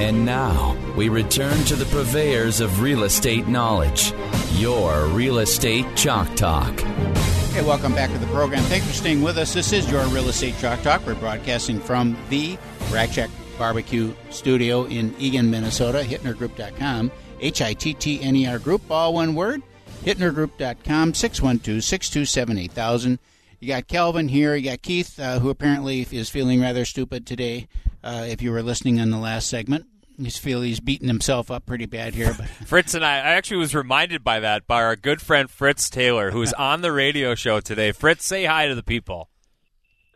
And now we return to the purveyors of real estate knowledge, your Real Estate Chalk Talk. Hey, welcome back to the program. Thanks for staying with us. This is your Real Estate Chalk Talk. We're broadcasting from the Rack Shack Barbecue Studio in Eagan, Minnesota. HittnerGroup.com. H I T T N E R Group, all one word. HittnerGroup.com, 612 627 8000. You got Kelvin here. You got Keith, uh, who apparently is feeling rather stupid today. Uh, if you were listening in the last segment, he's feel he's beating himself up pretty bad here. But Fritz and I, I actually was reminded by that by our good friend Fritz Taylor, who's on the radio show today. Fritz, say hi to the people.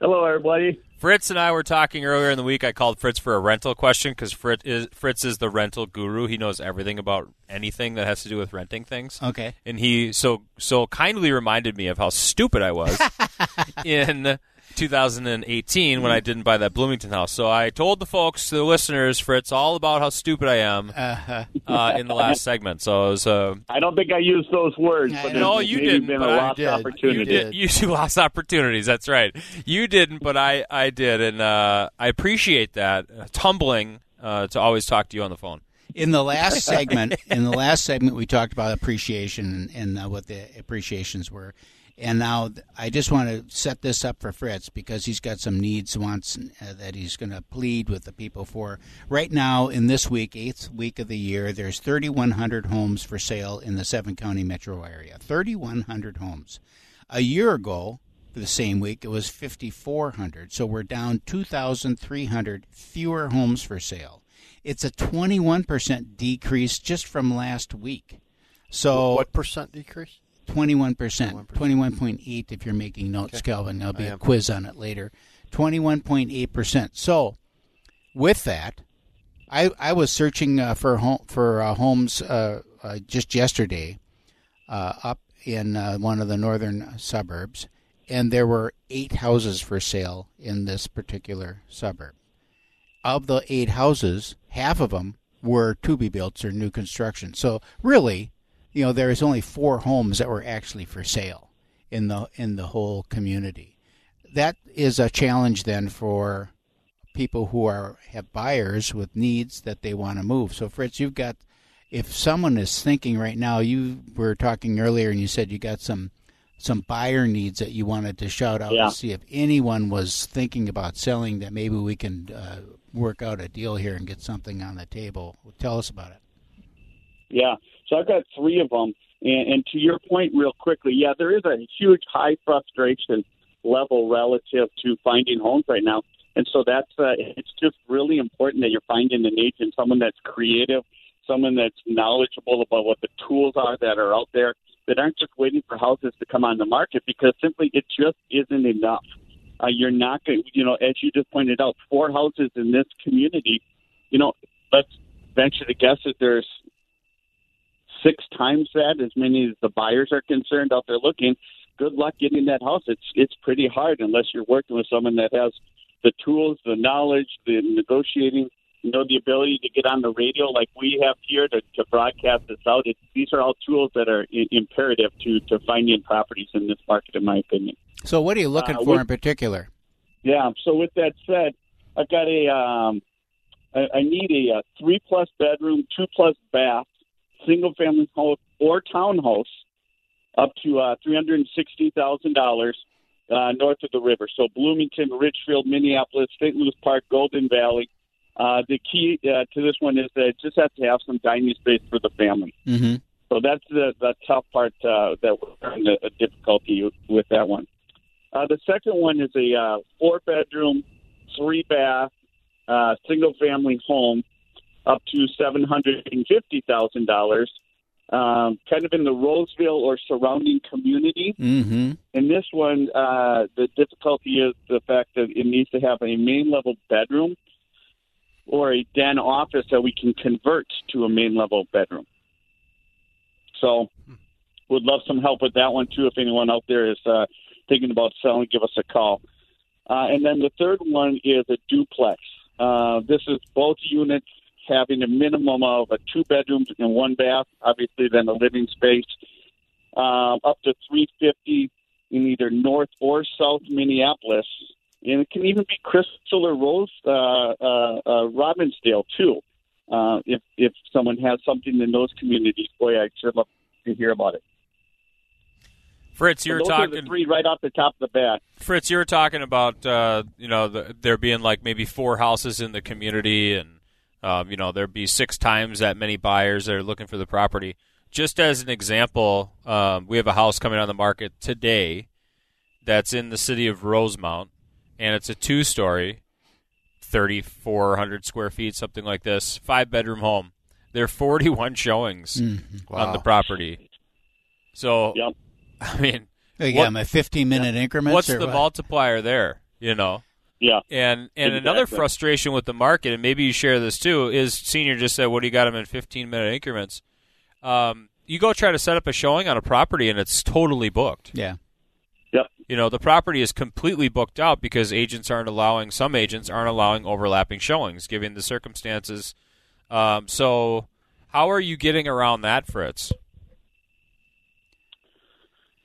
Hello, everybody. Fritz and I were talking earlier in the week. I called Fritz for a rental question because Fritz is, Fritz is the rental guru. He knows everything about anything that has to do with renting things. okay, And he so so kindly reminded me of how stupid I was in 2018 when I didn't buy that Bloomington house. So I told the folks, the listeners, Fritz, all about how stupid I am uh, uh, in the last segment. So it was uh, I don't think I used those words, I but know it's you didn't, been but a I lost did. opportunity. You did. you two lost opportunities. That's right. You didn't, but I, I did, and uh, I appreciate that. Uh, It's humbling uh, to always talk to you on the phone. in the last segment, in the last segment, we talked about appreciation and, and uh, what the appreciations were. And now I just want to set this up for Fritz because he's got some needs, wants uh, that he's going to plead with the people for. Right now, in this week, eighth week of the year, there's 3,100 homes for sale in the seven county metro area. 3,100 homes. A year ago, the same week, it was 5,400. So we're down 2,300 fewer homes for sale. It's a 21% decrease just from last week. So what percent decrease? 21%, 21.8 if you're making notes, Calvin. There'll be I a am. quiz on it later. 21.8%. So, with that, I I was searching uh, for home, for uh, homes uh, uh, just yesterday uh, up in uh, one of the northern suburbs, and there were eight houses for sale in this particular suburb. Of the eight houses, half of them were to be built or new construction. So really, you know, there is only four homes that were actually for sale in the in the whole community. That is a challenge then for people who are have buyers with needs that they want to move. So Fritz, you've got if someone is thinking right now, you were talking earlier and you said you got some some buyer needs that you wanted to shout out Yeah. and see if anyone was thinking about selling that maybe we can uh, work out a deal here and get something on the table. Tell us about it. Yeah. So I've got three of them. And, and to your point, real quickly, yeah, there is a huge high frustration level relative to finding homes right now. And so that's uh, it's just really important that you're finding an agent, someone that's creative, someone that's knowledgeable about what the tools are that are out there that aren't just waiting for houses to come on the market because simply it just isn't enough. Uh, you're not going, you know, as you just pointed out, four houses in this community. You know, let's venture to guess that there's six times that, as many as the buyers are concerned out there looking. Good luck getting that house. It's it's pretty hard unless you're working with someone that has the tools, the knowledge, the negotiating, you know, the ability to get on the radio like we have here to, to broadcast this out. It, these are all tools that are I- imperative to to finding properties in this market, in my opinion. So, what are you looking Uh, for with- in particular? Yeah. So with that said, I've got a um, I, I need a, uh three plus bedroom, two plus bath, single family home or townhouse, up to uh, three hundred and sixty thousand dollars uh, north of the river. So Bloomington, Richfield, Minneapolis, St. Louis Park, Golden Valley. Uh, the key uh, to this one is that it just has to have some dining space for the family. Mm-hmm. So that's the, the tough part uh, that we're having a, a difficulty with that one. Uh, the second one is a uh, four bedroom, three bath, uh, single family home up to seven hundred and fifty thousand dollars. Um, kind of in the Roseville or surrounding community. Mm-hmm. In this one, uh, the difficulty is the fact that it needs to have a main level bedroom. or a den office that we can convert to a main level bedroom. So, would love some help with that one too. If anyone out there is uh, thinking about selling, give us a call. Uh, and then the third one is a duplex. Uh, this is both units having a minimum of a two bedrooms and one bath, obviously then a living space, um, up to 350 in either North or South Minneapolis. And it can even be Crystal or Rose, uh, uh, uh, Robbinsdale too. Uh, if if someone has something in those communities, boy, I'd sure love to hear about it. Fritz, you were those talking three right off the top of the bat. Fritz, you were talking about uh, you know the, there being like maybe four houses in the community, and um, you know there'd be six times that many buyers that are looking for the property. Just as an example, um, we have a house coming on the market today that's in the city of Rosemount, and it's a two-story, thirty-four hundred square feet, something like this, five-bedroom home. There are forty-one showings on the property. So, Yep. I mean, They What- got 15 minute increments. what's the what? multiplier there? You know, Yeah. and and another frustration with the market, and maybe you share this too, is senior just said, "What do you got them in 15 minute increments?" Um, you go try to set up a showing on a property, and it's totally booked. Yeah. Yep. You know, the property is completely booked out because agents aren't allowing. Some agents aren't allowing overlapping showings, given the circumstances. Um, so, how are you getting around that, Fritz?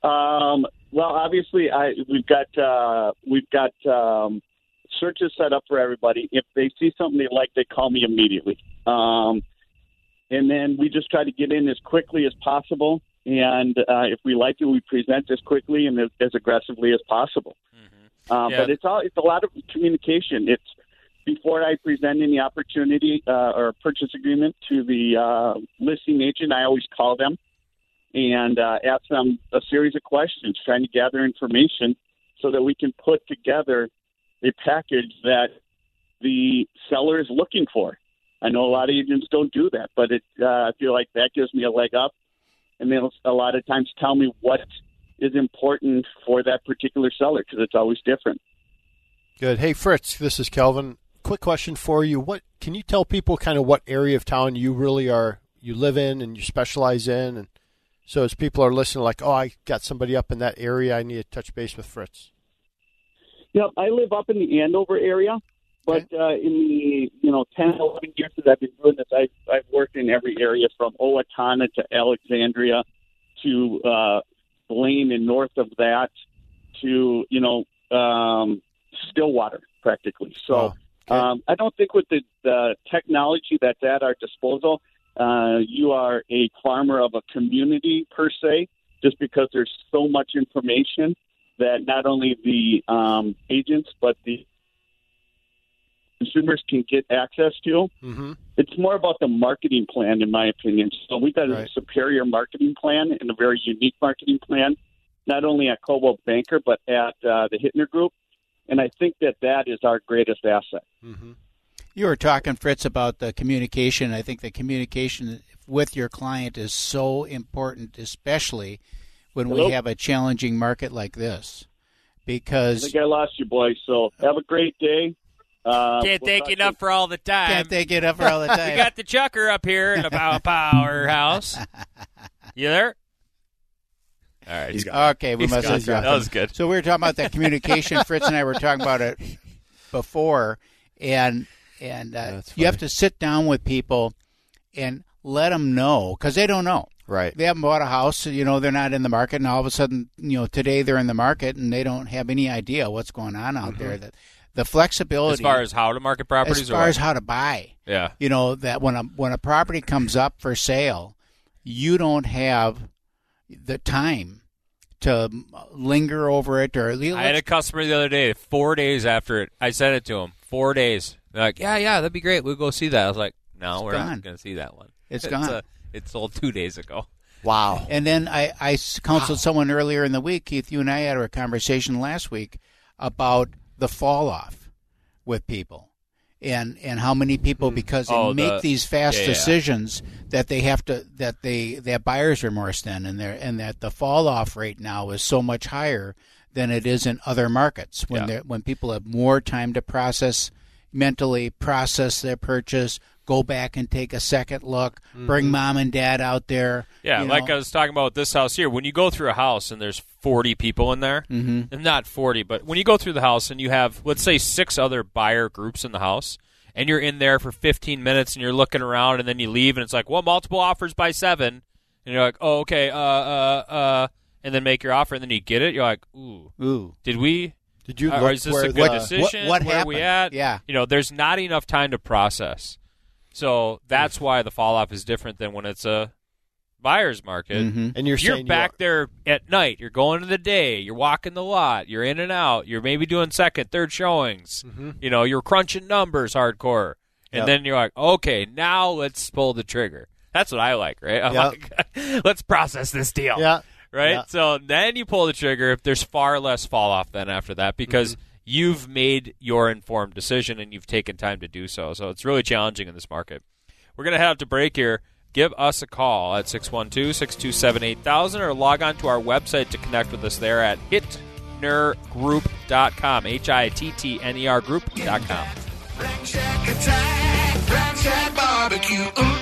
Um, well, obviously, I we've got uh, we've got um, searches set up for everybody. If they see something they like, they call me immediately, um, and then we just try to get in as quickly as possible. And uh, if we like it, we present as quickly and as, as aggressively as possible. Uh, Yeah. But it's all it's a lot of communication. It's before I present any opportunity uh, or purchase agreement to the uh, listing agent, I always call them and uh, ask them a series of questions, trying to gather information so that we can put together a package that the seller is looking for. I know a lot of agents don't do that, but it, uh, I feel like that gives me a leg up. And they'll a lot of times tell me what is important for that particular seller because it's always different. Good. Hey, Fritz, this is Kelvin. Quick question for you. What can you tell people kind of what area of town you really are you live in and you specialize in and so as people are listening like, "Oh, I got somebody up in that area, I need to touch base with Fritz." Yep, I live up in the Andover area, but uh, in the you know 10, 11 years that I've been doing this, I've I've worked in every area from Owatonna to Alexandria to uh, Blaine and north of that to you know um, Stillwater practically. So Wow. Okay. um, I don't think with the, the technology that's at our disposal, uh, you are a farmer of a community per se, just because there's so much information that not only the um, agents but the consumers can get access to. Mhm. It's more about the marketing plan, in my opinion. So we've got a superior marketing plan and a very unique marketing plan, not only at Coldwell Banker but at uh, the Hittner Group. And I think that that is our greatest asset. Mhm. You were talking, Fritz, about the communication. I think the communication with your client is so important, especially when Hello? we have a challenging market like this. I Because think I lost you, boys. So have a great day. Uh, Can't we'll thank you enough for all the time. can't thank it up for all the time. We got the chucker up here in the pow powerhouse. You there? All right, he's gone. okay, we He's must have dropped That him. was good. So we were talking about that communication. Fritz and I were talking about it before, and and uh, you have to sit down with people and let them know because they don't know. Right. They haven't bought a house, you know, they're not in the market, and all of a sudden, you know, today they're in the market and they don't have any idea what's going on out there. That the flexibility, As far as how to market properties, as far as how to buy, yeah, you know, that when a when a property comes up for sale, you don't have the time to linger over it or I had a customer the other day. Four days after it, I sent it to him. Four days. They're like, "Yeah, yeah, that'd be great. We'll go see that." I was like, "No, It's we're gone. not going to see that one. It's gone. uh, it sold two days ago." Wow. And then I, I counseled someone earlier in the week. Keith, you and I had a conversation last week about the fall off with people. And, and how many people mm. because they Oh, make the- these fast yeah, yeah. decisions that they have to that they that buyers remorse then and they and that the fall off rate now is so much higher than it is in other markets when Yeah. they when people have more time to process mentally process their purchase, go back and take a second look, bring mom and dad out there. Yeah, you like. I was talking about this house here. When you go through a house and there's 40 people in there, Mhm. and not 40, but when you go through the house and you have, let's say, six other buyer groups in the house, and you're in there for 15 minutes and you're looking around, and then you leave, and it's like, well, multiple offers by seven, and you're like, oh, okay, uh, uh, uh, and then make your offer, and then you get it, you're like, ooh, Ooh. did we? Did you uh, look is this where a good what- decision? what Where are we happened? at? Yeah. You know, there's not enough time to process. So that's why the fall off is different than when it's a buyer's market. Mhm. And you're You're saying back you there at night. You're going to the day. You're walking the lot. You're in and out. You're maybe doing second, third showings. You know, you're crunching numbers hardcore. And Yep. then you're like, okay, now let's pull the trigger. That's what I like, right? I'm Yep. like, let's process this deal. Yeah. Right? Yeah. So then you pull the trigger. There's far less fall off then after that because Mm-hmm. You've made your informed decision and you've taken time to do so. So it's really challenging in this market. We're going to out to break here. Give us a call at 612 627 8000 or log on to our website to connect with us there at hittnergroup.com. H I T T N E R group.com. Rack attack, Rack barbecue. Ooh,